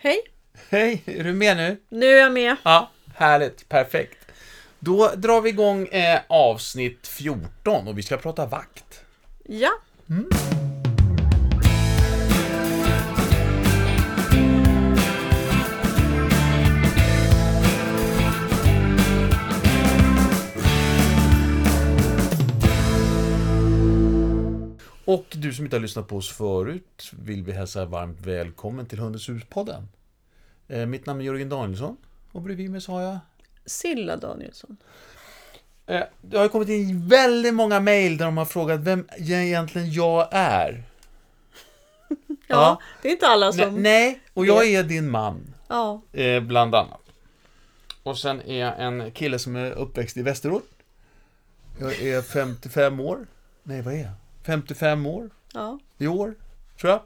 Hej! Hej, är du med nu? Nu är jag med. Ja, härligt, perfekt. Då drar vi igång eh, avsnitt 14 och vi ska prata vakt. Ja. Och du som inte har lyssnat på oss förut vill vi hälsa varmt välkommen till Hundens hus-podden. Eh, mitt namn är Jörgen Danielsson och bredvid mig så har jag... Silla Danielsson. Eh, det har kommit in väldigt många mejl där de har frågat vem egentligen jag är. Ja, Ja. det är inte alla Nej, som... nej, och jag är din man. Ja. Eh, bland annat. Och sen är jag en kille som är uppväxt i Västerort. Jag är 55 år. Nej, vad är jag? 55 år ja. i år, tror jag.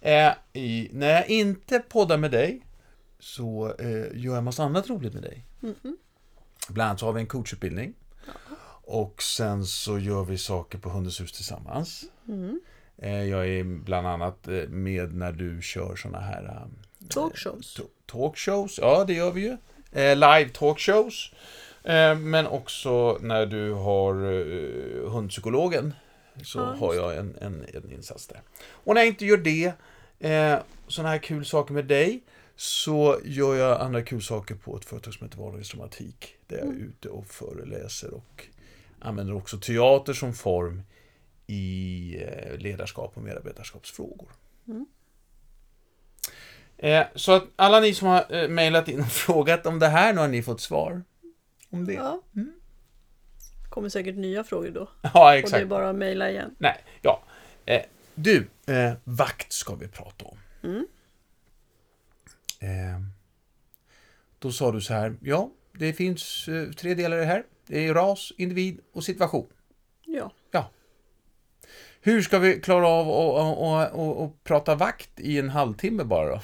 Eh, i, när jag inte poddar med dig så eh, gör jag massa annat roligt med dig. Mhm. Bland annat så har vi en coachutbildning. Och sen så gör vi saker på Hundens hus tillsammans. Mm. Eh, jag är bland annat eh, med när du kör såna här eh, Talkshows. talkshows, ja det gör vi ju. Eh, live talkshows. Men också när du har hundpsykologen så Ja, har jag en, en, en insats där. Och när jag inte gör det, eh, sådana här kul saker med dig, så gör jag andra kul saker på ett företag som heter Vardagens Dramatik. Där jag är ute och föreläser och använder också teater som form i eh, ledarskap och medarbetarskapsfrågor. Eh, så att alla ni som har eh, mejlat in och frågat om det här, nu har ni fått svar. Om det. Ja, Ja. Kommer säkert nya frågor då. Och det exakt. är bara att mejla igen. Nej, ja. Eh, du, eh, vakt ska vi prata om. Mm. Eh, då sa du så här, ja, det finns eh, tre delar i det här. Det är ras, individ och situation. Ja. Hur ska vi klara av att och, och, och prata vakt i en halvtimme bara då?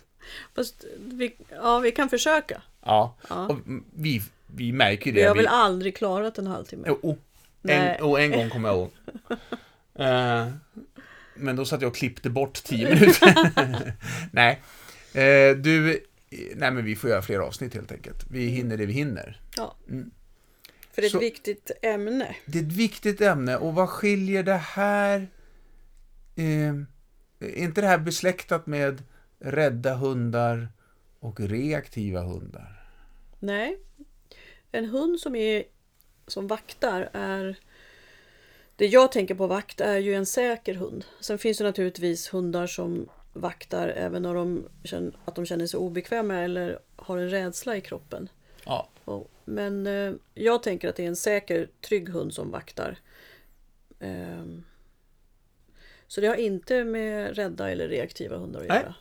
Fast vi, ja, vi kan försöka. Ja, Ja. och vi, vi märker det. Vi har vi, väl aldrig klarat en halvtimme. Oh, Nej. en, och en gång kommer jag ihåg. Eh, men då satt jag och klippte bort tio minuter. nej. Eh, du, nej men vi får göra fler avsnitt helt enkelt. Vi hinner det vi hinner. Ja. Mm. För det är ett Så- viktigt ämne. Det är ett viktigt ämne och vad skiljer det här... Eh, är inte det här besläktat med rädda hundar och reaktiva hundar? Nej. En hund som är som vaktar är det jag tänker på vakt är ju en säker hund. Sen finns det naturligtvis hundar som vaktar även när de känner, att de känner sig obekväma eller har en rädsla i kroppen. Ja. Och, men eh, jag tänker att det är en säker, trygg hund som vaktar. Ehm, så det har inte med rädda eller reaktiva hundar att Nej. göra.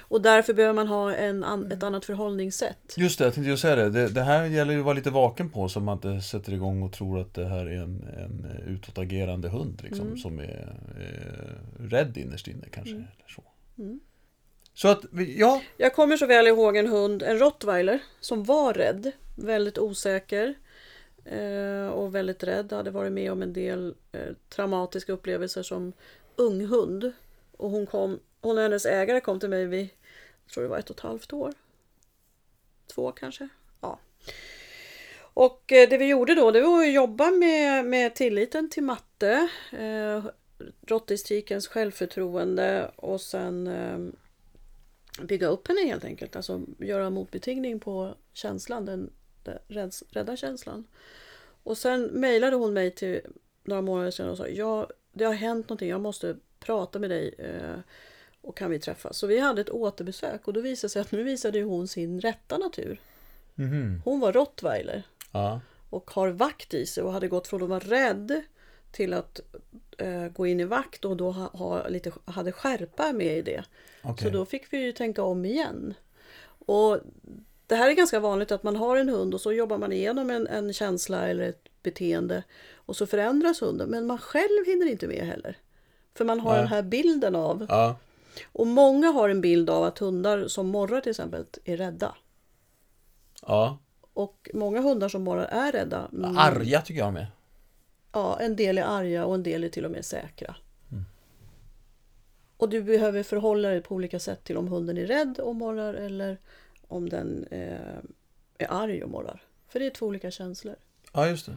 Och därför behöver man ha en, an, ett annat förhållningssätt. Just det, jag tänkte ju säga det. det. Det här gäller ju att vara lite vaken på så man inte sätter igång och tror att det här är en, en utåtagerande hund liksom, Mm. som är eh, rädd innerst inne kanske. Eller så. Mm. så att, ja, Jag kommer så väl ihåg en hund, en rottweiler, som var rädd. Väldigt osäker. Eh, och väldigt rädd. Hade varit med om en del eh, traumatiska upplevelser som ung hund. Och hon, kom, hon och hennes ägare kom till mig vid, jag tror det var ett och ett halvt år. Två kanske. Ja. Och eh, det vi gjorde då, det var att jobba med, med tilliten till matte. Eh, Råttetikens självförtroende och sen eh, bygga upp henne helt enkelt. Alltså göra motbetingning på känslan, den, den rädda känslan. Och sen mejlade hon mig till några månader sedan och sa ja, det har hänt någonting, jag måste prata med dig eh, och kan vi träffas? Så vi hade ett återbesök och då visade sig att nu visade hon sin rätta natur. mhm, Hon var rottweiler ja, och har vakt i sig och hade gått från att vara rädd till att eh, gå in i vakt och då ha, ha lite, hade skärpa med i det. okej. Så då fick vi ju tänka om igen. Och det här är ganska vanligt att man har en hund och så jobbar man igenom en, en känsla eller ett beteende och så förändras hunden. Men man själv hinner inte med heller. För man har Nej. den här bilden av, Ja, och många har en bild av att hundar som morrar till exempel är rädda. ja. Och många hundar som morrar är rädda. Mm, Arga tycker jag med. Mm. Ja, en del är arga och en del är till och med säkra. Och du behöver förhålla dig på olika sätt till om hunden är rädd och morrar eller om den eh, är arg och morrar. För det är två olika känslor. Ja, just det.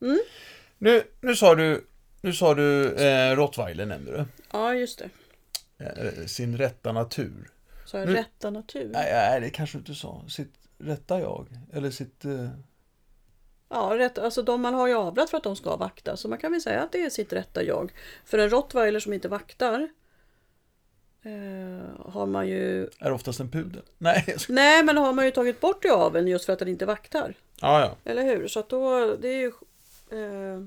Mm. Nu, nu sa du, nu sa du eh, rottweiler nämnde du. Ja, just det. Eh, sin rätta natur. Så jag Nu- rätta natur. Nej, nej, det kanske du inte sa. Sitt rätta jag. Eller sitt... Eh, Ja, rätt, alltså de man har ju avlat för att de ska vakta. Så man kan väl säga att det är sitt rätta jag. För en rottweiler som inte vaktar eh, har man ju... är oftast en pudel. Nej, ska... Nej, men har man ju tagit bort i aveln just för att den inte vaktar. Ja, ja. Eller hur? Så att då, det är ju... Eh,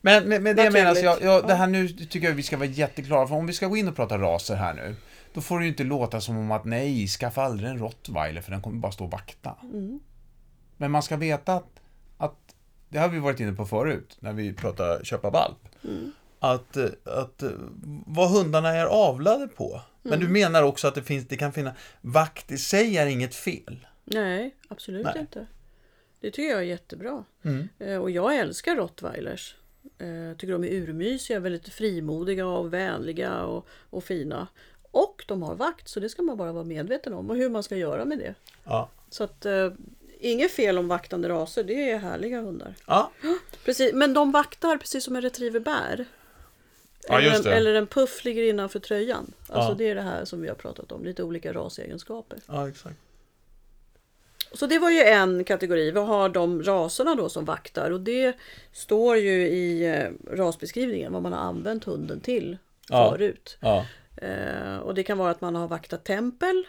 Men med, med det menas jag, jag, det här nu tycker jag vi ska vara jätteklara. För om vi ska gå in och prata raser här nu. Då får det ju inte låta som om att nej, skaffa aldrig en rottweiler för den kommer bara stå och vakta. mm, Men man ska veta att, att det har vi varit inne på förut när vi pratade köpa valp. mm. Att, att vad hundarna är avlade på. Men Mm. du menar också att det, finns, det kan finnas... Vakt i sig är inget fel. nej, absolut Nej. inte. Det tycker jag är jättebra. Mm. Eh, och jag älskar rottweilers. Eh, tycker de är urmysiga, väldigt frimodiga och vänliga och, och fina. Och de har vakt, så det ska man bara vara medveten om och hur man ska göra med det. Ja. Så att eh, inget fel om vaktande raser, det är härliga hundar. Ja, Precis, men de vaktar precis som en retriever bär. Ja, eller, en, eller en puff ligger innanför tröjan. Alltså Ja. det är det här som vi har pratat om, lite olika rasegenskaper. ja exakt. Så det var ju en kategori. Vi har de raserna då som vaktar och det står ju i eh, rasbeskrivningen vad man har använt hunden till Ja. förut. Ja. Eh, och det kan vara att man har vaktat tempel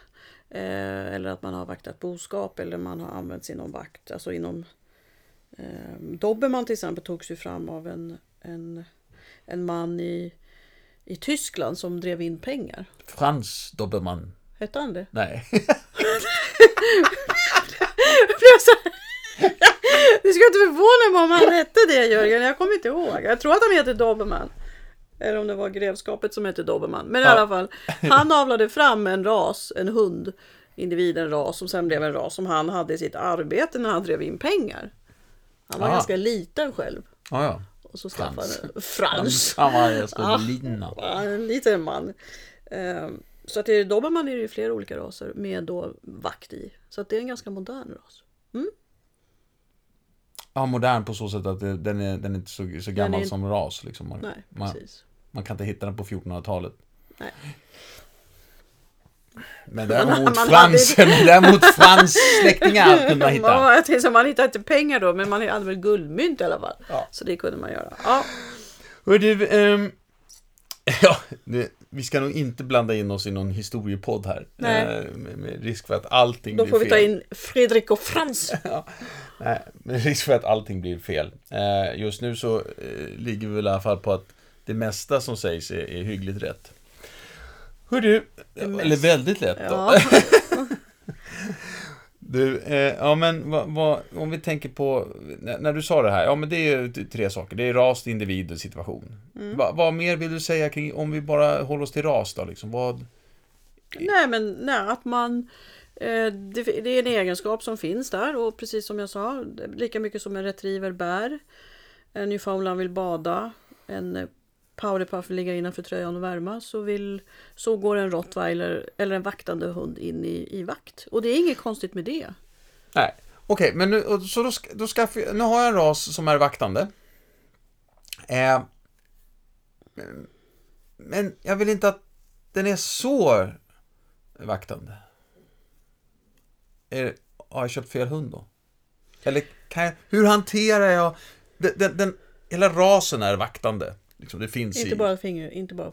eh, eller att man har vaktat boskap eller man har använt inom vakt. Alltså inom eh, Dobermann till exempel togs ju fram av en, en, en man i, i Tyskland som drev in pengar. Frans Dobermann. Hette han det? Nej. blev så Det skulle inte förvåna mig om han hette det Jörgen, jag kommer inte ihåg. Jag tror att han heter Dobermann. Eller om det var grevskapet som hette Dobermann. Men i Ja. alla fall, han avlade fram en ras, en hund, individ, en ras som sen blev en ras som han hade i sitt arbete när han drev in pengar. Han var Ah. ganska liten själv. Ja, ja. Och så skaffade Frans. Frans. Han var en liten man. Så att i Dobermann är det ju flera olika raser med då vakt i. Så att det är en ganska modern ras. Ja, modern på så sätt att det, den, är, den är inte så, så gammal är- som ras. Liksom. Man, Nej, man, precis. man kan inte hitta den på 1400-talet. Nej. Men däremot man hade- fransen, däremot frans släktingar kunde man hitta. Ja, jag tänkte man hittade inte pengar då, men man hade väl guldmynt i alla fall. Ja. Så det kunde man göra. Ja, Hör du, ehm, ja, det, vi ska nog inte blanda in oss i någon historiepodd här. Eh, med, med risk för att allting då blir får vi fel. ta in Fredrik och Frans. Nej, med risk för att allting blir fel. Eh, just nu så eh, ligger vi väl i alla fall på att det mesta som sägs är, är hyggligt rätt. Hör du, eller väldigt lätt då. Ja, Du, eh, ja men vad, vad, om vi tänker på, när, när du sa det här, ja men det är ju tre saker. Det är ras, individ och situation. Mm. Va, vad mer vill du säga kring, om vi bara håller oss till ras då liksom? Vad, nej men nej, att man eh, det, det är en egenskap som finns där och precis som jag sa, lika mycket som en retriever bär. En newfoundland vill bada, en powderpuff ligga innanför tröjan och värma så, vill, så går en rottweiler eller en vaktande hund in i, i vakt. Och det är inget konstigt med det. nej. Okej, men nu, så då, då ska, nu har jag en ras som är vaktande. Eh, men- men jag vill inte att den är så vaktande. Är, har jag köpt fel hund då? Eller kan jag, hur hanterar jag... Den, den, den, hela rasen är vaktande. Liksom, det finns Inte i... bara finger, inte bara,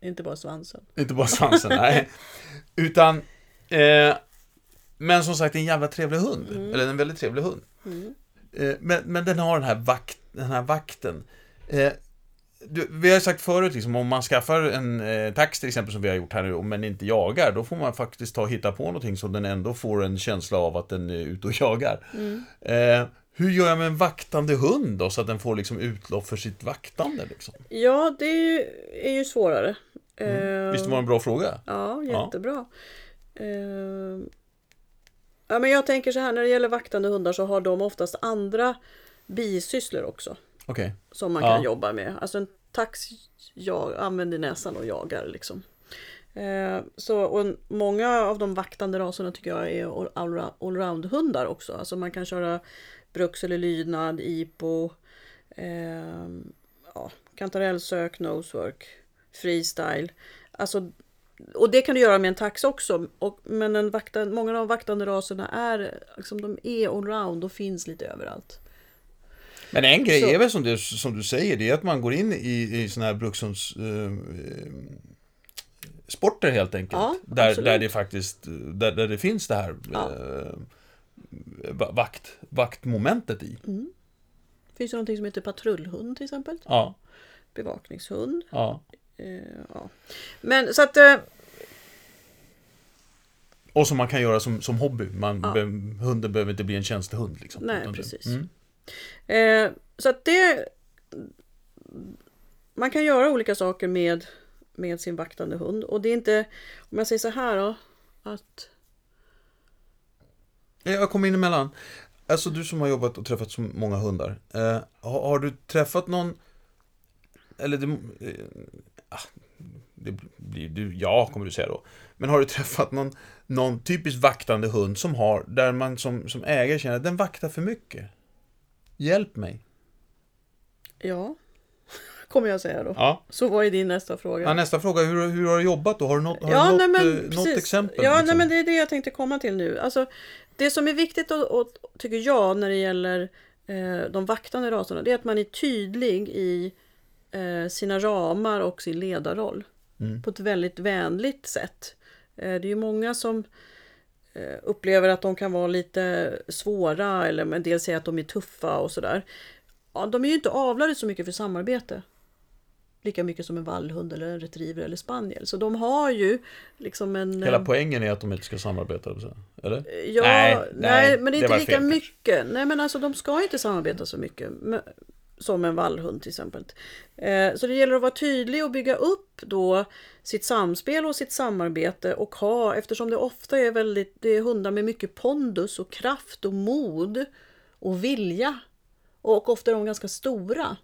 inte bara svansen. Inte bara svansen, nej. Utan... Eh, men som sagt, en jävla trevlig hund. Eller en väldigt trevlig hund. Mm. Eh, men, men den har den här, vakt, den här vakten. Eh, du, vi har sagt förut, liksom, om man skaffar en eh, tax till exempel som vi har gjort här nu, om den inte jagar, då får man faktiskt ta och hitta på någonting så den ändå får en känsla av att den är ute och jagar. Eh, hur gör jag med en vaktande hund då, så att den får liksom utlopp för sitt vaktande? Liksom? Ja, det är ju, är ju svårare. Eh, Visst var det en bra fråga? Ja, Ja. jättebra. Eh, ja, men jag tänker så här, när det gäller vaktande hundar så har de oftast andra bisysslor också. Okej. Som man Ja. kan jobba med. Alltså en tax jag, använder näsan och jagar liksom. Eh, så, och många av de vaktande raserna tycker jag är allround-hundar också. Alltså man kan köra bruks eller lydnad, ipo, eh, ja, kantarellsök, nosework, freestyle. Alltså, och det kan du göra med en tax också. Och, men en vaktan, många av de vaktande raserna är, liksom, de är allround och finns lite överallt. Men en grej Så- är väl som du, som du säger, det är att man går in i, i sådana här brukshunds... Eh, sporter helt enkelt. Ja, där, där det faktiskt, där, där det finns det här Ja. eh, va- vakt, vaktmomentet i. Mm. Finns det någonting som heter patrullhund till exempel? Ja, Bevakningshund. ja. Eh, ja. Men så att... Eh, Och som man kan göra som, som hobby. Man, Ja. be, hunden behöver inte bli en tjänstehund. Liksom, Nej, precis. Mm. Eh, så att det... Man kan göra olika saker med, med sin vaktande hund. Och det är inte... Om jag säger så här då. Att... Eh, jag kommer in emellan. Alltså du som har jobbat och träffat så många hundar. Eh, har, har du träffat någon... Eller det... Eh, ah, det blir du, ja, kommer du säga då. Men har du träffat någon, någon typiskt vaktande hund som har, där man som, som ägare känner att den vaktar för mycket? Hjälp mig. Ja. Kommer jag säga då. Ja. Så vad är din nästa fråga? ja nästa fråga, hur, hur har du jobbat då? Har du något, har Ja, du nej, något, men eh, något exempel? Ja, liksom? nej, men det är det jag tänkte komma till nu. Alltså, det som är viktigt, och, och, tycker jag, när det gäller eh, de vaktande raserna, det är att man är tydlig i eh, sina ramar och sin ledarroll. Mm. På ett väldigt vänligt sätt. Eh, det är ju många som eh, upplever att de kan vara lite svåra, eller en del säger att de är tuffa och sådär. Ja, de är ju inte avlade så mycket för samarbete lika mycket som en vallhund eller en retriever eller spaniel. Så de har ju liksom en... Hela eh, poängen är att de inte ska samarbeta, eller? Eller? Ja, Nej, nej, nej, men det är inte lika fel mycket. Nej, men alltså de ska inte samarbeta så mycket. Som en vallhund till exempel. Eh, så det gäller att vara tydlig och bygga upp då sitt samspel och sitt samarbete och ha, eftersom det ofta är väldigt, det är hundar med mycket pondus och kraft och mod och vilja. Och ofta är de ganska stora.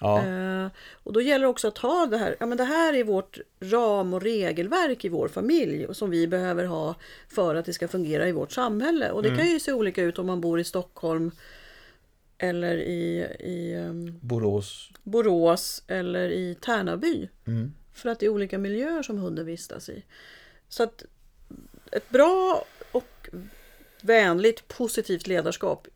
Ja. Eh, och då gäller det också att ha det här, ja men det här är vårt ram och regelverk i vår familj som vi behöver ha för att det ska fungera i vårt samhälle. Och det kan ju se olika ut om man bor i Stockholm eller i, i ehm, Borås. Borås eller i Tärnaby. Mm. För att det är olika miljöer som hunden vistas i. Så att ett bra och vänligt positivt ledarskap.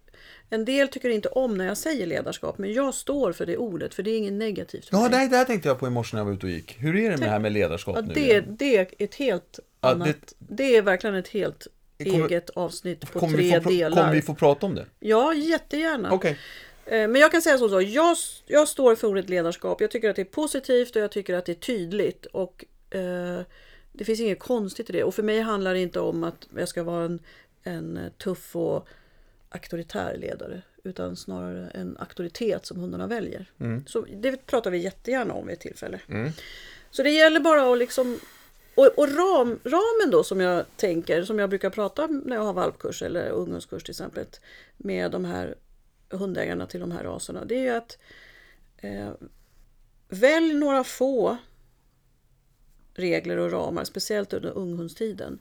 En del tycker inte om när jag säger ledarskap, men jag står för det ordet, för det är inget negativt för Ja, mig. det, här- tänkte jag på i morse när jag var ute och gick. Hur är det med det här med ledarskap Ja, nu? det, det är ett helt Ja, annat. det- Det, är verkligen ett helt Kommer- eget avsnitt på tre få, delar. kommer vi få prata om det? Ja, jättegärna. Okej. Eh, Men jag kan säga så, så jag, jag står för ordet ledarskap. Jag tycker att det är positivt och jag tycker att det är tydligt. Och eh, Det finns inget konstigt i det. Och för mig handlar det inte om att jag ska vara en, en tuff och auktoritär ledare. Utan snarare en auktoritet som hundarna väljer. Mm. Så det pratar vi jättegärna om vid ett tillfälle. Mm. Så det gäller bara att liksom och, och ram, ramen då som jag tänker, som jag brukar prata när jag har valpkurs eller ungdomskurs till exempel med de här hundägarna till de här raserna. Det är ju att eh, välj några få regler och ramar, speciellt under unghundstiden.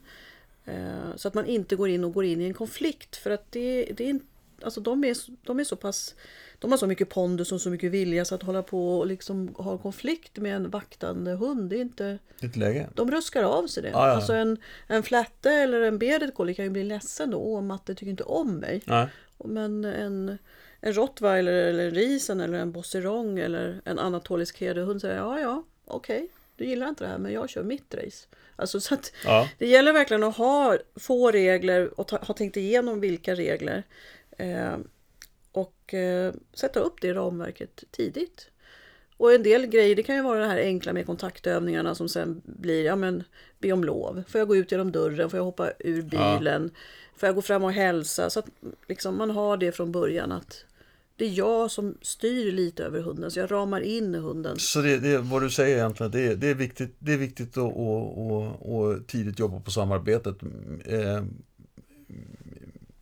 Eh, så att man inte går in och går in i en konflikt för att det, det är inte Alltså de är, de är så pass De har så mycket pondus och så mycket vilja så att hålla på och liksom ha konflikt med en vaktande hund, det är inte Ditt läge? de ruskar av sig det. Ja, ja. Alltså en, en flatte eller en bearded collie kan ju bli ledsen då. Åh, matte tycker inte om mig. Nej. Men en, en rottweiler eller en risen eller en bosserong eller en anatolisk herdehund säger ja, ja, okej, du gillar inte det här men jag kör mitt race. Alltså så att Ja. det gäller verkligen att ha få regler och ta, ha tänkt igenom vilka regler. Eh, och eh, sätta upp det ramverket tidigt. Och en del grejer, det kan ju vara det här enkla med kontaktövningarna som sen blir, ja men be om lov. Får jag gå ut genom dörren? Får jag hoppa ur bilen? Får jag gå fram och hälsa? Så att liksom, man har det från början att det är jag som styr lite över hunden, så jag ramar in hunden. Så det, det, vad du säger egentligen, det, är- det är viktigt, det är viktigt att och, och, tidigt jobba på samarbetet. Eh,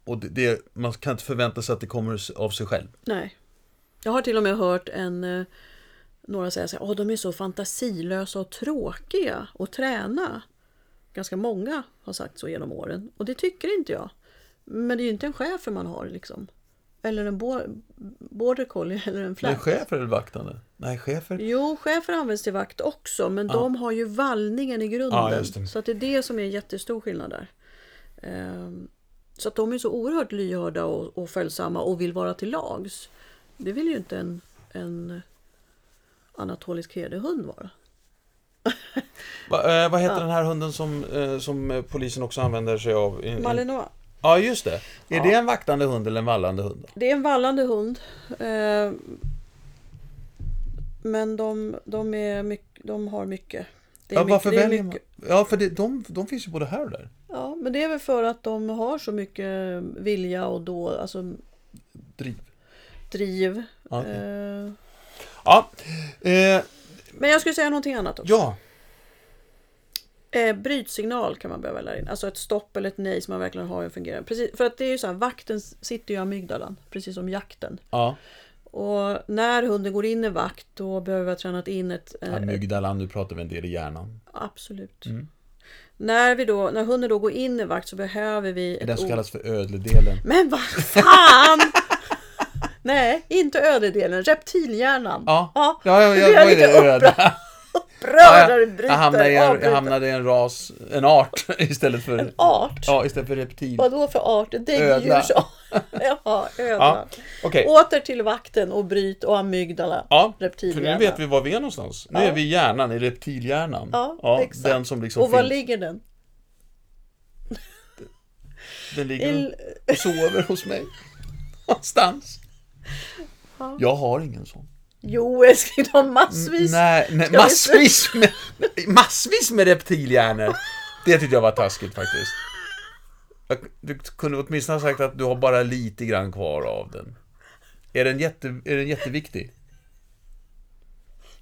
och det, det, man kan inte förvänta sig att det kommer av sig själv. Nej. Jag har till och med hört en, eh, några säger att de är så fantasilösa och tråkiga att träna. Ganska många har sagt så genom åren och det tycker inte jag. Men det är ju inte en chefer man har liksom. Eller en bo- border collie eller en Men flax. chefer eller vaktande? Nej, chefer. Jo, chefer används till vakt också, men de har ju vallningen i grunden. Ja. Så att det är det som är en jättestor skillnad där. Ehm, Så att de är så oerhört lyhörda och, och följsamma och vill vara till lags. Det vill ju inte en, en anatolisk herdehund vara. Va, eh, vad heter den här hunden som, eh, som polisen också använder sig av? In- in- Malinois. Ja, just det. Är Ja. det en vaktande hund eller en vallande hund? Det är en vallande hund. Eh, Men de, de, är mycket, de har mycket. Det är Ja, mycket- varför det är väljer man? mycket- Ja, för det, de, de finns ju både här och där. Ja, men det är väl för att de har så mycket vilja och då, alltså Driv. driv. Ja, okej. Eh, Ja. Eh, Men jag skulle säga någonting annat också. ja. Eh, brytsignal kan man behöva lära in. Alltså ett stopp eller ett nej som man verkligen har en fungerande. Precis, för att det är ju så här, vakten sitter ju i amygdalan, precis som jakten. ja. Och när hunden går in i vakt då behöver vi ha tränat in ett... eh, Amygdalan, nu pratar vi en del i hjärnan. Absolut. Mm. När, vi då, när hunden då går in i vakt så behöver vi... Den som kallas för ödledelen. Men vad fan! Nej, inte ödedelen, reptilhjärnan. Ja, Ja, ja, ja, ja vad är det? Öde? Upprörd när du jag, bryter. jag, hamnade i en, jag hamnade i en ras, en art istället för... En art? Ja, istället för reptil. Vadå för art? Ödla. Däggdjur så. Jaha, ödla. Ja, okej. Åter till vakten och bryt och amygdala. Ja, för nu vet vi var vi är någonstans. Nu Ja. är vi i hjärnan, i reptilhjärnan. Ja, exakt. Den som liksom Och var finns. ligger den? Den ligger och sover hos mig. Någonstans. Ja. Jag har ingen sån. Jo älskling, de har massvis. Nej, nej massvis med, massvis med reptilhjärnor. Det tyckte jag var taskigt faktiskt. Du kunde åtminstone ha sagt att du har bara lite grann kvar av den. Är den, jätte, är den jätteviktig?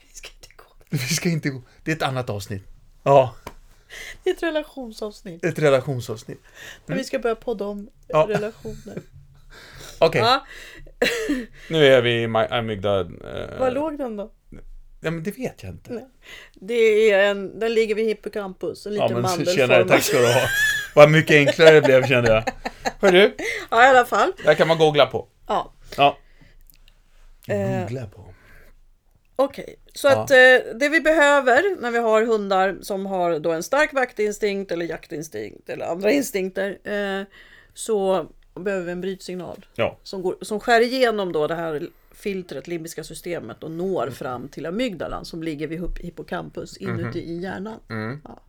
Vi ska inte gå. Vi ska inte gå. Det är ett annat avsnitt. Ja, Det är ett relationsavsnitt. ett relationsavsnitt. Där vi ska börja podda om Ja. relationer. Okej, Ja, nu är vi i my- amygdala. Eh, var låg den då? Ja, men det vet jag inte. Nej. Det är en, den ligger vid hippocampus, en Ja, liten men tjenare, mandelformad. tack ska du ha. Vad mycket enklare det blev kände jag. Hörru, Ja, i alla fall. det här kan man googla på. Ja, Ja. Eh, Googla på. okej. Så Ja. att eh, det vi behöver när vi har hundar som har då en stark vaktinstinkt eller jaktinstinkt eller andra instinkter eh, så behöver vi en brytsignal Ja. som, går, som skär igenom då det här filtret, limbiska systemet och når fram till amygdalan som ligger vid hipp- hippocampus inuti i hjärnan. Mm. Ja.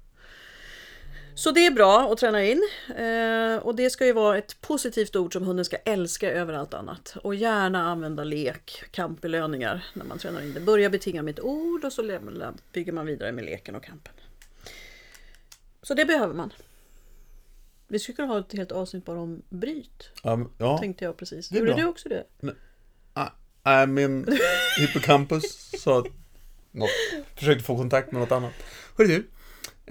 Så det är bra att träna in eh, och det ska ju vara ett positivt ord som hunden ska älska över allt annat och gärna använda lek, kampbelöningar när man tränar in det. Börja betinga med ett ord och så bygger man vidare med leken och kampen. Så det behöver man. Vi skulle kunna ha ett helt avsnitt bara om bryt, Ja, men- ja. tänkte jag precis. Gjorde du också det? Nej, min hippocampus sa att något, försökte få kontakt med något annat. Hörru du,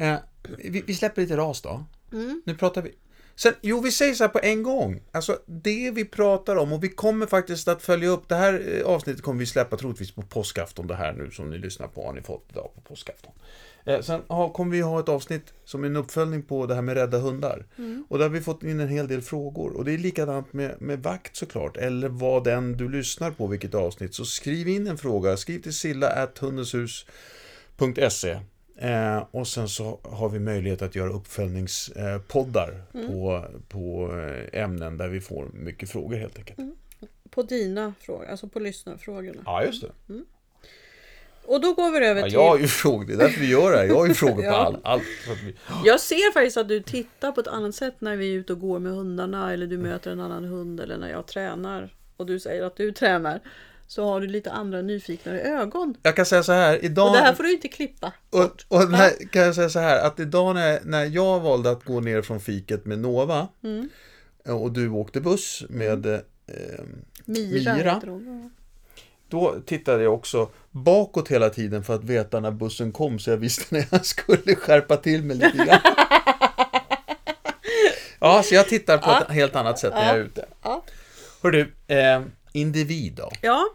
eh, vi, vi släpper lite ras då. Mm. Nu pratar vi. Sen, jo, vi säger så här på en gång. Alltså, det vi pratar om, och vi kommer faktiskt att följa upp, det här eh, avsnittet kommer vi släppa troligtvis på påskafton, det här nu som ni lyssnar på, har ni fått idag på påskafton. Eh, sen kommer vi ha ett avsnitt som är en uppföljning på det här med rädda hundar. Och där har vi fått in en hel del frågor. Och det är likadant med, med vakt såklart, eller vad den du lyssnar på, vilket avsnitt. Så skriv in en fråga, skriv till silla.hundeshus.se Eh, och sen så har vi möjlighet att göra uppföljningspoddar på, på eh, ämnen där vi får mycket frågor helt enkelt. På dina frågor, alltså på lyssnarfrågorna. Ja, just det. Och då går vi över Ja, till... jag har ju frågor, det är därför vi gör det här. Jag har ju frågor på Ja. all, allt. Jag ser faktiskt att du tittar på ett annat sätt när vi är ute och går med hundarna eller du möter en annan hund eller när jag tränar och du säger att du tränar. Så har du lite andra nyfiknare ögon. jag kan säga så här, idag... Och det här får du inte klippa. Och, och när, kan jag säga så här, att idag när, när jag valde att gå ner från fiket med Nova Mm. och du åkte buss med eh, Mira, Mira. Då tittade jag också bakåt hela tiden för att veta när bussen kom så jag visste när jag skulle skärpa till mig lite grann. Ja, så jag tittar på ett helt annat sätt när jag är ute. Ja. Hör du, eh, individ då? ja.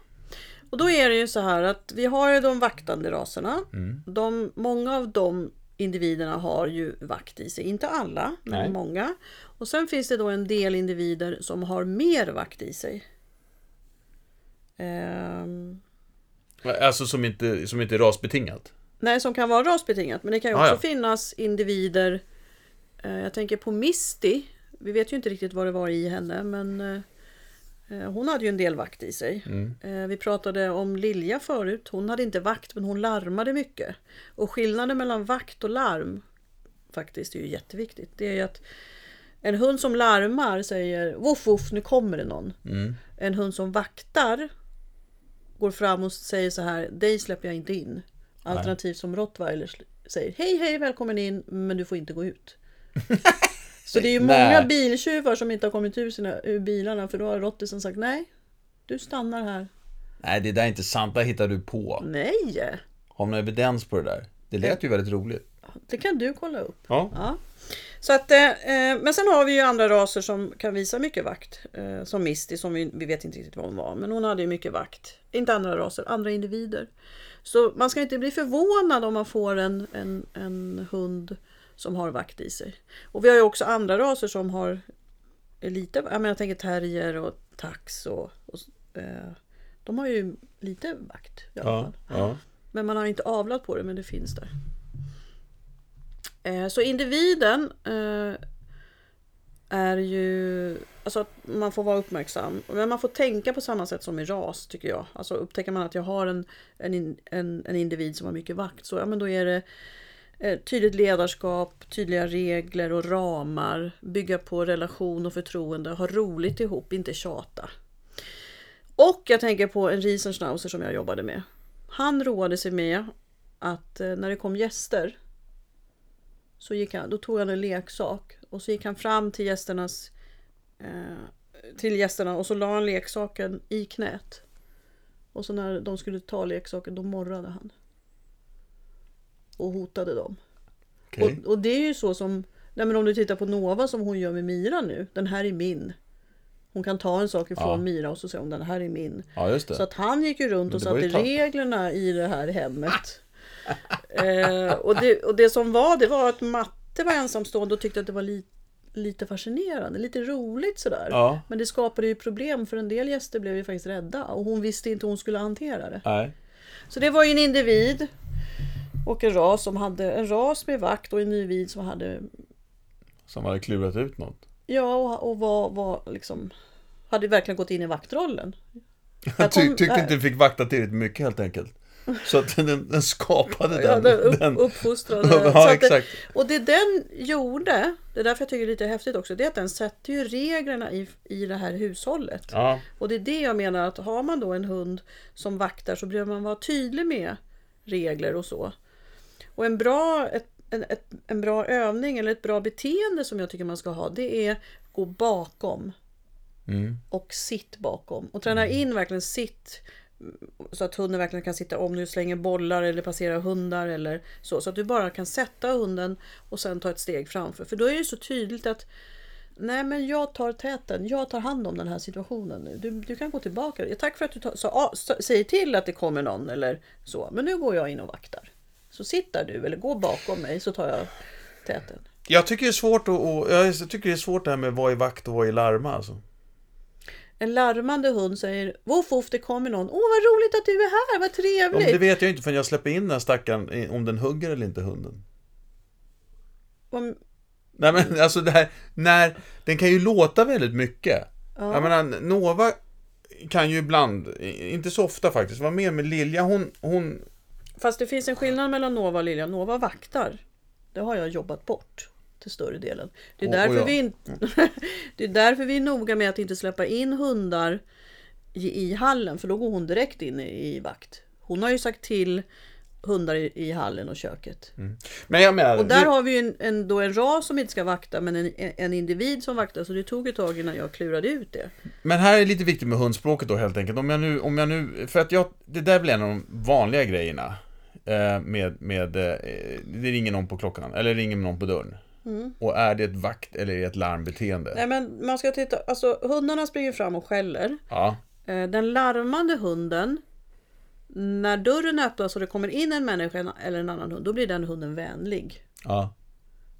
Och då är det ju så här att vi har ju de vaktande raserna. Mm. De, många av de individerna har ju vakt i sig. Inte alla, men Nej. många. Och sen finns det då en del individer som har mer vakt i sig. Ehm, Alltså som inte, som inte är rasbetingat. nej, som kan vara rasbetingat. Men det kan ju Ah, också ja. finnas individer. Eh, jag tänker på Misty. Vi vet ju inte riktigt vad det var i henne, men eh, eh, hon hade ju en del vakt i sig. Mm. Eh, Vi pratade om Lilja förut. Hon hade inte vakt men hon larmade mycket. Och skillnaden mellan vakt och larm faktiskt är ju jätteviktigt. Det är ju att en hund som larmar säger voff voff nu kommer det någon. Mm. En hund som vaktar går fram och säger så här dig släpper jag inte in. Alternativt som rottweiler säger hej hej välkommen in men du får inte gå ut. Så det är ju många biltjuvar som inte har kommit ur, sina, ur bilarna för då har rottisen sagt nej. Du stannar här. Nej, det där är inte sant. Det hittar du på. Nej! Har någon evidens på det där? Det lät ju väldigt roligt. Det kan du kolla upp. Ja. Ja. Så att, eh, eh, men sen har vi ju andra raser som kan visa mycket vakt. Eh, som Misty, som vi, vi vet inte riktigt vad hon var. Men hon hade ju mycket vakt. Inte andra raser, andra individer. Så man ska inte bli förvånad om man får en, en, en hund som har vakt i sig. Och vi har ju också andra raser som har lite, jag, menar, jag tänker terrier och tax och, och eh, de har ju lite vakt i alla Ja. fall. ja. Men man har inte avlat på det, men det finns där. Eh, så individen eh, är ju... Alltså att man får vara uppmärksam. Men man får tänka på samma sätt som i ras, tycker jag. Alltså upptäcker man att jag har en, en, en, en individ som har mycket vakt, så ja, men då är det eh, tydligt ledarskap, tydliga regler och ramar, bygga på relation och förtroende, ha roligt ihop, inte tjata. Och jag tänker på en Riesenschnauzer som jag jobbade med. Han roade sig med att när det kom gäster så gick han, då tog han en leksak och så gick han fram till gästernas eh, till gästerna och så la han leksaken i knät. Och så när de skulle ta leksaken då morrade han. Och hotade dem. Okej. Och, och det är ju så som, nej men om du tittar på Nova som hon gör med Mira nu. Den här är min. Hon kan ta en sak ifrån Ja. Mira och så säger hon den här är min. Ja. Så att han gick ju runt och satte reglerna i det här hemmet. eh, och, det, och det som var, det var att Matte var ensamstående och tyckte att det var li, lite fascinerande, lite roligt sådär. Ja. Men det skapade ju problem för en del gäster blev ju faktiskt rädda och hon visste inte hur hon skulle hantera det. Nej. Så det var ju en individ och en ras som hade en ras med vakt och en individ som hade Som hade klurat ut något. Ja, och, och var, var liksom hade verkligen gått in i vaktrollen. Jag Ty, kom- tyckte inte du fick vakta tillräckligt mycket helt enkelt. Så att den, den skapade Ja, den. den upp, den. uppfostrade. Ja, att det- exakt. Och det den gjorde, det är därför jag tycker det är lite häftigt också, det är att den sätter ju reglerna i, i det här hushållet. Ja. Och det är det jag menar att har man då en hund som vaktar så behöver man vara tydlig med regler och så. Och en bra, ett, en, ett, en bra övning eller ett bra beteende som jag tycker man ska ha det är gå bakom. Mm. Och sitt bakom. Och träna in verkligen sitt. Så att hunden verkligen kan sitta om du slänger bollar eller passerar hundar eller så. Så att du bara kan sätta hunden och sen ta ett steg framför. För då är det så tydligt att Nej men jag tar täten, jag tar hand om den här situationen nu. Du, du kan gå tillbaka. Tack för att du ta, så, ah, säger till att det kommer någon eller så. Men nu går jag in och vaktar. Så sitt där du eller gå bakom mig så tar jag täten. Jag tycker det är svårt att, och, jag tycker det är svårt det här med vad är vakt och vad är larma alltså. En larmande hund säger Voff voff det kommer någon. Åh vad roligt att du är här, vad Ja, trevligt. men det vet jag inte förrän jag släpper in den här stackaren, om den hugger eller inte hunden. Om- Nej men alltså det här, när, den kan ju låta väldigt mycket. Ja. Jag menar, Nova kan ju ibland, inte så ofta faktiskt, vara med med Lilja, hon, hon, Fast det finns en skillnad mellan Nova och Lilja. Nova vaktar. Det har jag jobbat bort till större delen. Det är, och därför, jag. vi inte, det är därför vi är noga med att inte släppa in hundar i, i hallen. För då går hon direkt in i, i vakt. Hon har ju sagt till hundar i, i hallen och köket. men jag menar, Och där det- har vi ju en, en, då en ras som inte ska vakta men en, en individ som vaktar. Så det tog ett tag innan jag klurade ut det. Men här är lite viktigt med hundspråket då helt enkelt. Om jag nu, om jag nu för att jag, det där blir en av de vanliga grejerna. Eh, med, med, eh, det ringer någon på klockan, eller ringer någon på dörren. Och är det ett vakt eller är det ett larmbeteende? Nej men man ska titta, alltså hundarna springer fram och skäller. Ja, Eh, Den larmande hunden När dörren öppnas och det kommer in en människa eller en annan hund, då blir den hunden vänlig. Ja.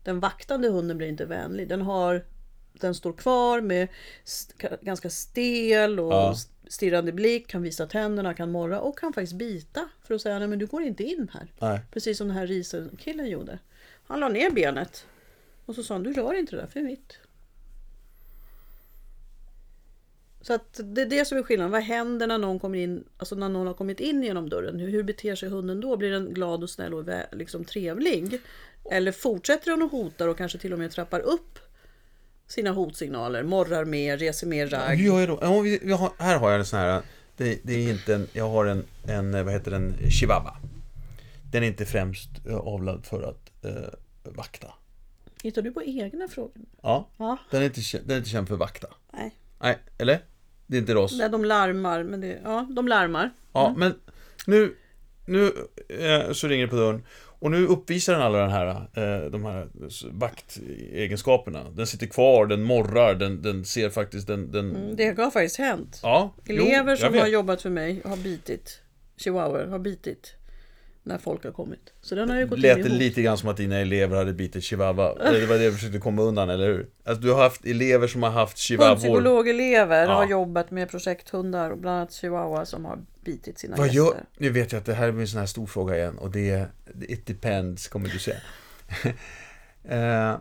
Den vaktande hunden blir inte vänlig. Den, har, den står kvar med st- ganska stel och Ja. stirrande blick, kan visa tänderna, kan morra och kan faktiskt bita för att säga nej men du går inte in här. Nej. Precis som den här riselkillen gjorde. Han la ner benet och så sa han du rör inte det där för det är mitt. Så att det är det som är skillnaden. Vad händer när någon kommer in, alltså när någon har kommit in genom dörren? Hur, hur beter sig hunden då? Blir den glad och snäll och vä- liksom trevlig? Eller fortsätter den och hotar och kanske till och med trappar upp sina hotsignaler? Morrar mer, reser mer ragg. Hur gör jag då? Ja, vi, vi har, här har jag en sån här, det, det är inte en, jag har en, en, vad heter den, chihuahua. Den är inte främst eh, avlad för att eh, vakta. Hittar du på egna frågor? Ja, Ja. den är, inte, den är inte känd för vakta. Nej. Nej, eller? Det är inte ras. Nej, de larmar. Men det, ja, de larmar. Ja, men nu, nu eh, så ringer det på dörren. Och nu uppvisar den alla den här, eh, de här vaktegenskaperna. Den sitter kvar, den morrar, den, den ser faktiskt den... den Mm, Det har faktiskt hänt. Ja, jo, Elever jag som vet. har jobbat för mig har bitit. Chihuahuor har bitit. När folk har kommit. Så den har ju gått Lät in det i hot. lite grann som att dina elever hade bitit chihuahua? Det var det jag försökte komma undan, eller hur? Alltså du har haft elever som har haft chihuahuor. Hundpsykologelever Ja. har jobbat med projekthundar och bland annat chihuahua som har bitit sina Vad gäster. gör... Nu vet jag att det här blir en sån här stor fråga igen och det är... It depends, kommer du säga. eh,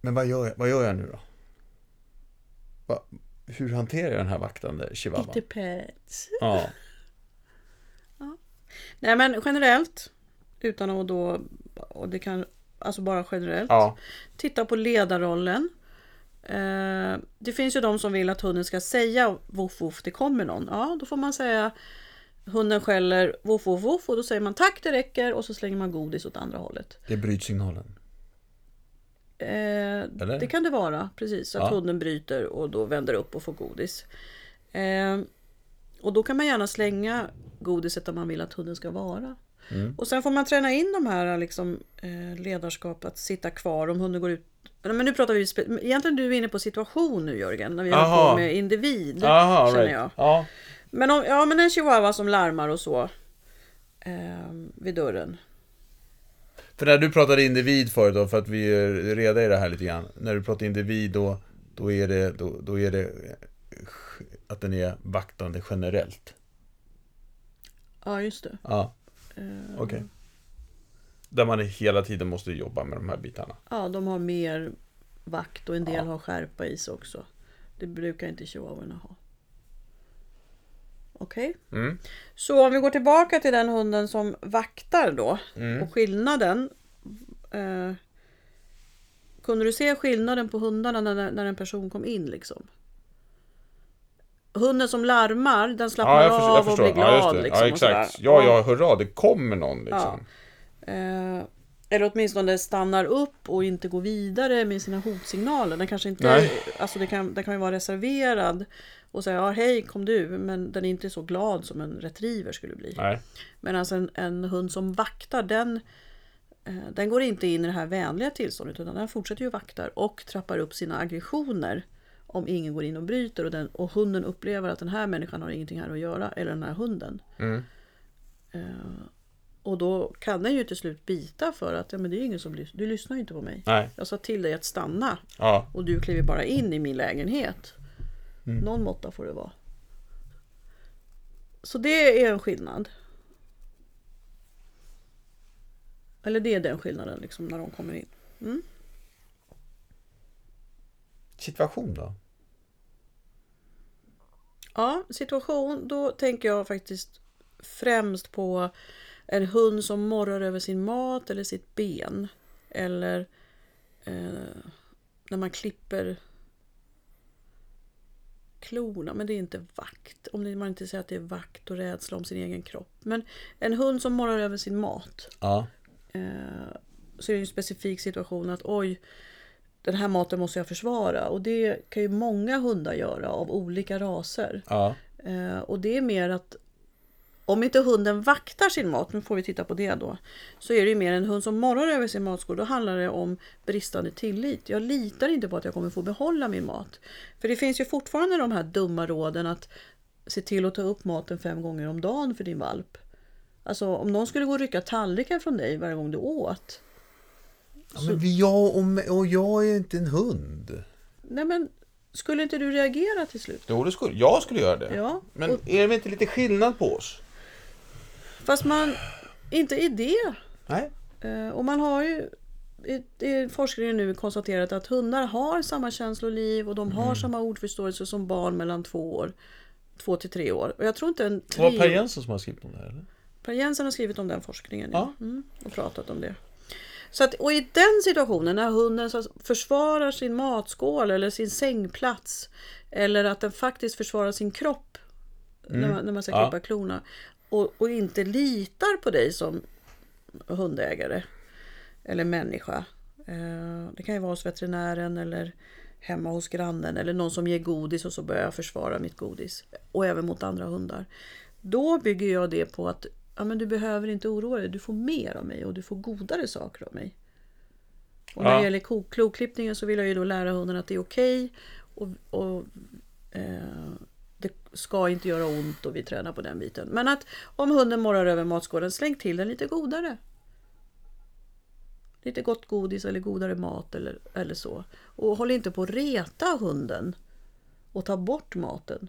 men vad gör, jag, vad gör jag nu då? Va, hur hanterar jag den här vaktande chihuahuan? Lite pets. Ja, Nej men generellt. Utan att då, och det kan, alltså bara generellt. ja, Titta på ledarrollen. Eh, det finns ju de som vill att hunden ska säga voff voff, det kommer någon. Ja, då får man säga hunden skäller voff voff voff och då säger man tack det räcker och så slänger man godis åt andra hållet. det är brytsignalen. Eh, det kan det vara, precis. Att Ja. hunden bryter och då vänder upp och får godis. Eh, och då kan man gärna slänga godiset man vill att hunden ska vara. Mm. Och sen får man träna in de här liksom, eh, ledarskap att sitta kvar om hunden går ut. Men nu pratar vi, egentligen du är inne på situation nu Jörgen, när vi håller på med individ. Aha, känner right. jag. Ja, Men, om, ja, men en chihuahua som larmar och så eh, vid dörren. För när du pratade individ förut då, för att vi är reda i det här lite grann. När du pratar individ då, då är det, då, då är det eh, att den är vaktande generellt. Ja, just det. Ja, Eh, okej. Där man hela tiden måste jobba med de här bitarna. Ja, de har mer vakt och en del Ja. har skärpa i sig också. Det brukar inte chihuahuorna ha. Okej, Mm. så om vi går tillbaka till den hunden som vaktar då. Mm. Och skillnaden. Eh, kunde du se skillnaden på hundarna när, när en person kom in liksom? Hunden som larmar, den slappnar Ja, förstår. Av och blir glad. Ja. Liksom, ja, exakt. Ja, ja, hurra, det kommer någon liksom. Eh, eller åtminstone stannar upp och inte går vidare med sina hotsignaler. Den kanske inte, Nej. alltså det kan, den kan ju vara reserverad och säga ja, hej kom du, men den är inte så glad som en retriever skulle bli. Nej. Medan en, en hund som vaktar, den, eh, den går inte in i det här vänliga tillståndet utan den fortsätter ju vakta och trappar upp sina aggressioner om ingen går in och bryter och, den, och hunden upplever att den här människan har ingenting här att göra, eller den här hunden. Mm. Eh, och då kan den ju till slut bita för att ja, men det är ingen som du lyssnar ju inte på mig. Nej. Jag sa till dig att stanna Ja. och du kliver bara in i min lägenhet. Mm. Någon måtta får det vara. Så det är en skillnad. Eller det är den skillnaden liksom när de kommer in. Situation då? Ja, situation. Då tänker jag faktiskt främst på en hund som morrar över sin mat eller sitt ben. Eller eh, när man klipper klorna. Men det är inte vakt. Om man inte säger att det är vakt och rädsla om sin egen kropp. Men en hund som morrar över sin mat. Ja. Eh, så är det en specifik situation att oj, den här maten måste jag försvara. Och det kan ju många hundar göra av olika raser. Ja. Eh, och det är mer att om inte hunden vaktar sin mat, nu får vi titta på det då, så är det ju mer en hund som morrar över sin matskål. Då handlar det om bristande tillit. Jag litar inte på att jag kommer få behålla min mat. För det finns ju fortfarande de här dumma råden att se till att ta upp maten fem gånger om dagen för din valp. Alltså om någon skulle gå och rycka tallriken från dig varje gång du åt. Ja, men vi, jag och, och jag är inte en hund. Nej men, skulle inte du reagera till slut? Jo, det skulle, jag skulle göra det. Ja, Men och- är det inte lite skillnad på oss? Fast man, inte i det. Nej. Eh, Och man har ju i, forskningen nu konstaterat att hundar har samma känsloliv och de har samma ordförståelse som barn mellan två år. Två till tre år. Och jag tror inte en Det var Per tre... Jensen som har skrivit om det här, eller? Per Jensen har skrivit om den forskningen ja. Ja. Mm, och pratat om det. Så att, och i den situationen när hunden försvarar sin matskål eller sin sängplats eller att den faktiskt försvarar sin kropp när, man, när man ska Ja. klippa klorna och, och inte litar på dig som hundägare eller människa. Eh, Det kan ju vara hos veterinären eller hemma hos grannen eller någon som ger godis och så börjar jag försvara mitt godis. Och även mot andra hundar. Då bygger jag det på att ja, men du behöver inte oroa dig, du får mer av mig och du får godare saker av mig. Och när Ja. det gäller ko- kloklippningen så vill jag ju då lära hunden att det är okej och, och eh, det ska inte göra ont och vi tränar på den biten. Men att om hunden morrar över matskålen, släng till den lite godare. Lite gott godis eller godare mat eller, eller så. Och håll inte på att reta hunden och ta bort maten.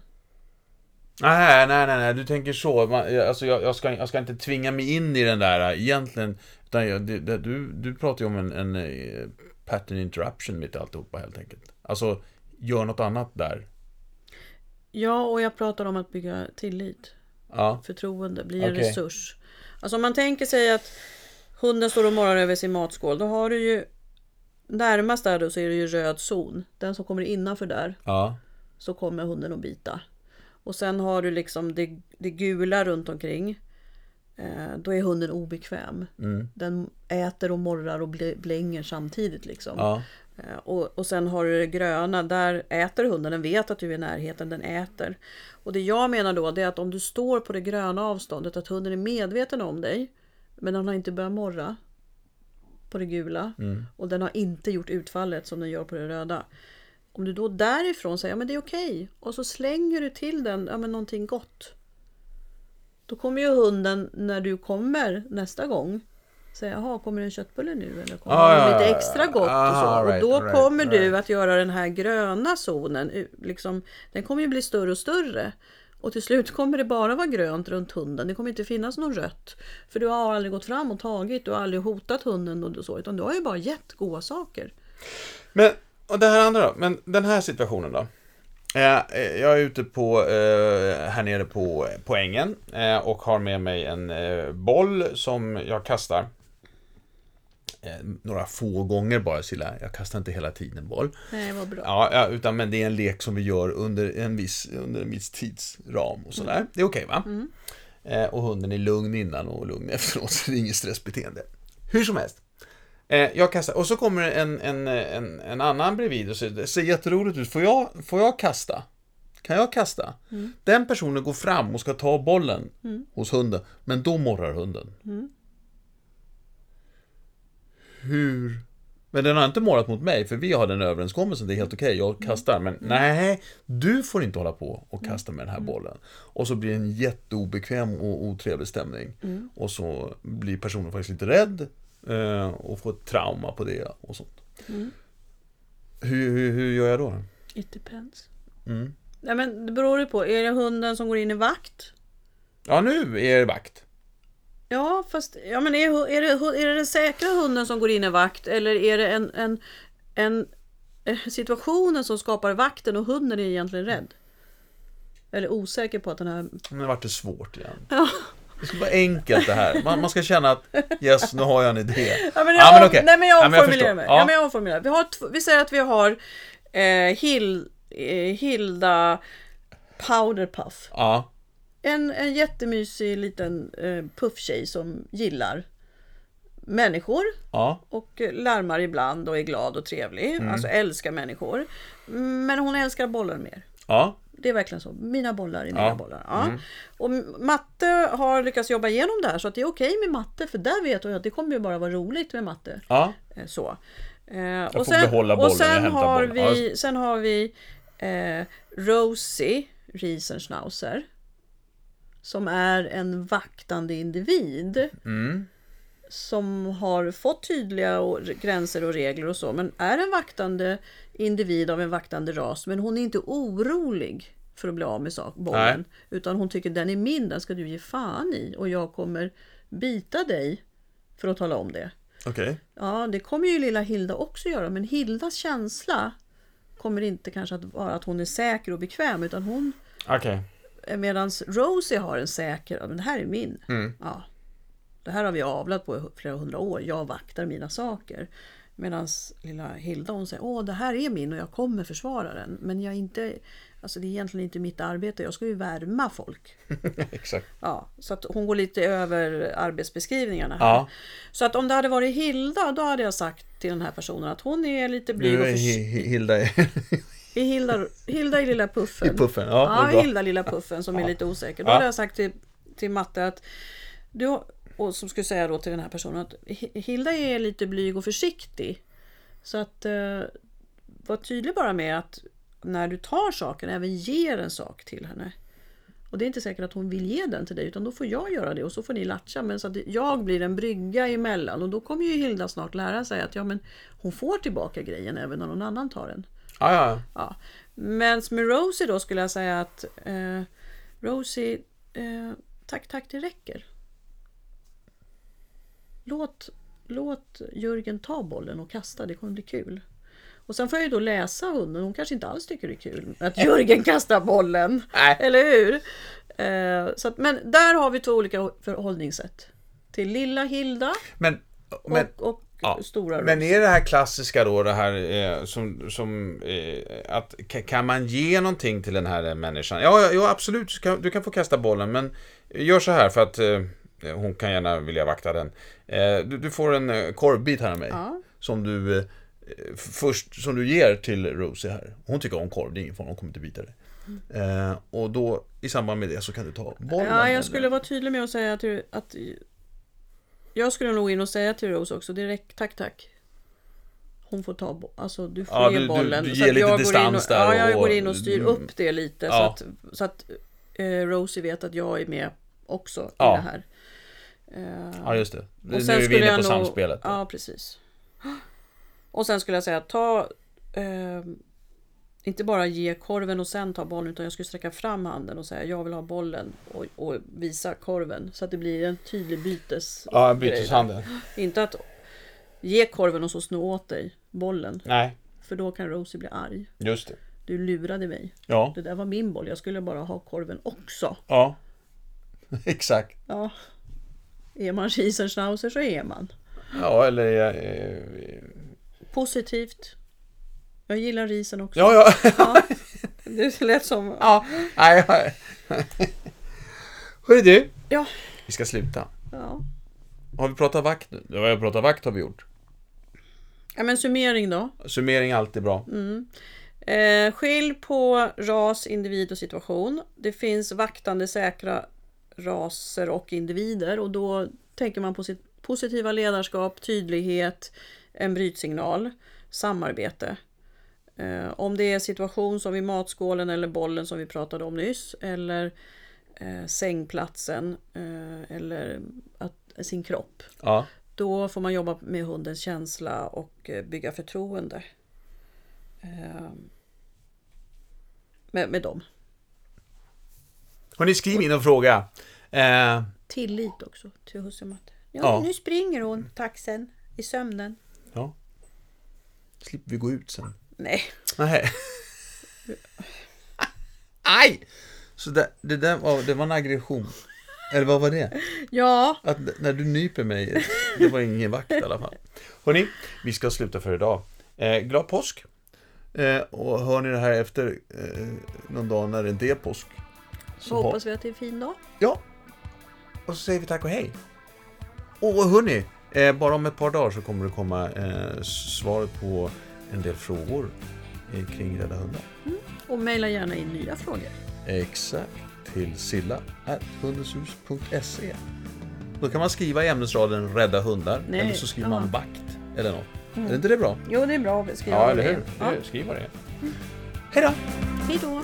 Nej, nej, nej, nej, du tänker så. Man, jag- alltså, jag, jag, ska, jag ska inte tvinga mig in i den där äh, egentligen. Utan jag, det, du, du pratar ju om en, en eh, pattern interruption mitt i alltihopa helt enkelt. Alltså, gör något annat där. Ja, och jag pratar om att bygga tillit. Ja, Förtroende, bli en Okej. resurs. Alltså om man tänker sig att hunden står och morrar över sin matskål. Då har du ju närmast där då så är det ju röd zon. Den som kommer innanför där ja, så kommer hunden att bita. Och sen har du liksom det, det gula runt omkring. Eh, då är hunden obekväm. mm, Den äter och morrar och blänger samtidigt liksom. ja, Eh, Och, och sen har du det gröna, där äter hunden, den vet att du är i närheten, den äter. Och det jag menar då det är att om du står på det gröna avståndet, att hunden är medveten om dig, men den har inte börjat morra på det gula mm, och den har inte gjort utfallet som den gör på det röda. Om du då därifrån säger ja, men det är okej och så slänger du till den ja, men någonting gott. Då kommer ju hunden när du kommer nästa gång säga jaha, kommer det en köttbulle nu eller kommer Ah, det lite extra gott och så. Ah, right, och då right, kommer du right. att göra den här gröna zonen, liksom, den kommer ju bli större och större. Och till slut kommer det bara vara grönt runt hunden. Det kommer inte finnas något rött. För du har aldrig gått fram och tagit, du har aldrig hotat hunden och så, utan du har ju bara gett goda saker. Men, och det här andra då? Men den här situationen då? Eh, eh, Jag är ute på, eh, här nere på, på ängen och har med mig en boll som jag kastar. Några få gånger bara Silla, jag kastar inte hela tiden boll. Nej, vad bra. Ja, utan men det är en lek som vi gör under en viss, under en viss tidsram och sådär. Det är okej va? Eh, och hunden är lugn innan och lugn efteråt, så det är inget stressbeteende. Hur som helst. Eh, jag kastar, och så kommer en, en, en, en annan bredvid och säger, det ser jätteroligt ut, får jag, får jag kasta? Kan jag kasta? Den personen går fram och ska ta bollen hos hunden, men då morrar hunden. Hur? Men den har inte morrat mot mig, för vi har den överenskommelsen, det är helt okej, jag kastar. Men nej, du får inte hålla på och kasta med den här bollen. Och så blir det en jätteobekväm och otrevlig stämning. Och så blir personen faktiskt lite rädd eh, och får ett trauma på det och sånt. Hur, hur, hur gör jag då? It depends. Mm. Nej, men det beror ju på. Är det hunden som går in i vakt? Ja, nu är det vakt. Ja, fast ja, men är, är, det, är det den säkra hunden som går in i vakt eller är det en, en, en eh, situationen som skapar vakten och hunden är egentligen rädd? Eller osäker på att den här... Nu vart det svårt igen. Ja. Det ska vara enkelt det här. Man, man ska känna att yes, nu har jag en idé. Ja, men Ja, jag, men om- okej. Nej men jag Ja, men jag omformulerar mig. Ja. Ja. men jag omformulerar. Vi, har vi säger att vi har eh, Hil, eh, Hilda Powderpuff. Ja, En, en jättemysig liten eh, pufftjej som gillar människor ja, och larmar ibland och är glad och trevlig. Mm. Alltså älskar människor. Men hon älskar bollar mer. ja, Det är verkligen så. Mina bollar är mina Ja. bollar. Ja. Mm. Och matte har lyckats jobba igenom det här så att det är okej med matte för där vet hon att det kommer ju bara vara roligt med matte. ja. Eh, Så. Eh, får och sen, bollen, och sen jag har bollen. Vi, sen har vi eh, Rosie riesenschnauzer som är en vaktande individ Mm. Som har fått tydliga och- gränser och regler och så, men är en vaktande individ av en vaktande ras, men hon är inte orolig för att bli av med sak, bollen, utan hon tycker den är min, den ska du ge fan i och jag kommer bita dig för att tala om det. Okej. Ja, det kommer ju lilla Hilda också göra, men Hildas känsla kommer inte kanske att vara att hon är säker och bekväm, utan hon Okej. Medan Rosie har en säker, "Ja, men det här är min. Mm. Ja, det här har vi avlat på i flera hundra år. Jag vaktar mina saker. Medan lilla Hilda hon säger åh det här är min och jag kommer försvara den. Men jag är inte, alltså det är egentligen inte mitt arbete. Jag ska ju värma folk. Exakt. Ja, så att hon går lite över arbetsbeskrivningarna här. Ja. Så att om det hade varit Hilda då hade jag sagt till den här personen att hon är lite blyg och Hi- Hilda i i Hilda, Hilda i lilla puffen. i puffen. Ja, Ja. Hilda lilla puffen som är lite osäker. Då Ja. hade jag sagt till, till Matte att du, och som skulle säga då till den här personen att Hi- Hilda är lite blyg och försiktig. Så att eh, var tydlig bara med att när du tar saken, även ger en sak till henne. Och det är inte säkert att hon vill ge den till dig utan då får jag göra det och så får ni latcha. Men så att jag blir en brygga emellan och då kommer ju Hilda snart lära sig att ja men hon får tillbaka grejen även när någon annan tar den. Ja, ja. Ja. Men med Rosie då skulle jag säga att eh, Rosie, eh, tack, tack, det räcker. Låt, låt Jörgen ta bollen och kasta, det kommer bli kul. Och sen får jag ju då läsa hunden, hon kanske inte alls tycker det är kul att Jörgen kastar bollen. Nej. Eller hur? Eh, så att, men där har vi två olika förhållningssätt. Till lilla Hilda Men, men, och, och ja. stora Rosie. men är det här klassiska då, det här eh, som, som eh, att ka- kan man ge någonting till den här människan? Ja, ja, ja absolut, du kan, du kan få kasta bollen, men gör så här för att eh, hon kan gärna vilja vakta den. Eh, du, du får en eh, korvbit här av mig. Ja. Som du eh, först, som du ger till Rosie här. Hon tycker om korv, det är ingen fara, hon kommer inte bita dig. Eh, och då i samband med det så kan du ta bollen. Ja, eller- jag skulle vara tydlig med att säga till, att jag skulle nog in och säga till Rose också direkt tack tack. Hon får ta bo- alltså du får Ja, ge du- du- bollen. du Så ger att lite jag går in distans och, där Ja, jag och- går in och styr mm. upp det lite Ja. så att, så att eh, Rosie vet att jag är med också Ja. i det här. Eh, Ja, just det. Nu och sen är vi inne jag på nog, samspelet. Ja, precis. Och sen skulle jag säga ta eh, inte bara ge korven och sen ta bollen utan jag skulle sträcka fram handen och säga jag vill ha bollen och, och visa korven så att det blir en tydlig bytes. Ja, byteshandel. Inte att ge korven och så sno åt dig bollen Nej, för då kan Rosie bli arg. just det. Du lurade mig. Ja, Det där var min boll. Jag skulle bara ha korven också. ja. Exakt. Ja. Är man Riesenschnauzer så är man. Ja, eller... Eh, Positivt. Jag gillar risen också. ja, ja. Ja, det lät som... ja. Nej, ja. Hörru du, Ja. vi ska sluta. ja. Har vi pratat vakt nu? Ja, har pratat vakt har vi gjort. Ja men summering då. Summering är alltid bra. Eh, skilj på ras, individ och situation. Det finns vaktande säkra raser och individer och då tänker man på sitt positiva ledarskap, tydlighet, en brytsignal, samarbete. Eh, om det är situation som vid matskålen eller bollen som vi pratade om nyss eller eh, sängplatsen eh, eller att, sin kropp. Ja. Då får man jobba med hundens känsla och bygga förtroende. Med, med dem. Hörni, skriv in en fråga. Eh, Tillit också till och matte. Ja, Ja. nu springer hon, taxen, i sömnen. ja. Slipper vi gå ut sen. Nej, Nej. Aj! Så det, det där var, det var en aggression. Eller vad var det? ja, Att n- när du nyper mig, det var ingen vakt i alla fall. Hörni, vi ska sluta för idag. Eh, glad påsk! Eh, och hör ni det här efter eh, någon dag när det inte är påsk. Så ha- hoppas vi att det är en fin dag. Ja. Och så säger vi tack och hej. Och hörni, eh, bara om ett par dagar så kommer det komma eh, svaret på en del frågor eh, kring Rädda Hundar. Och mejla gärna in nya frågor. Exakt. Till silla.hundeshus.se Då kan man skriva i ämnesraden Rädda hundar Nej, eller så skriver ja. man vakt eller något. Är inte det bra? Jo, det är bra att skriva Ja, eller hur? Ja. Skriv vad det är. Hej då! Hej då!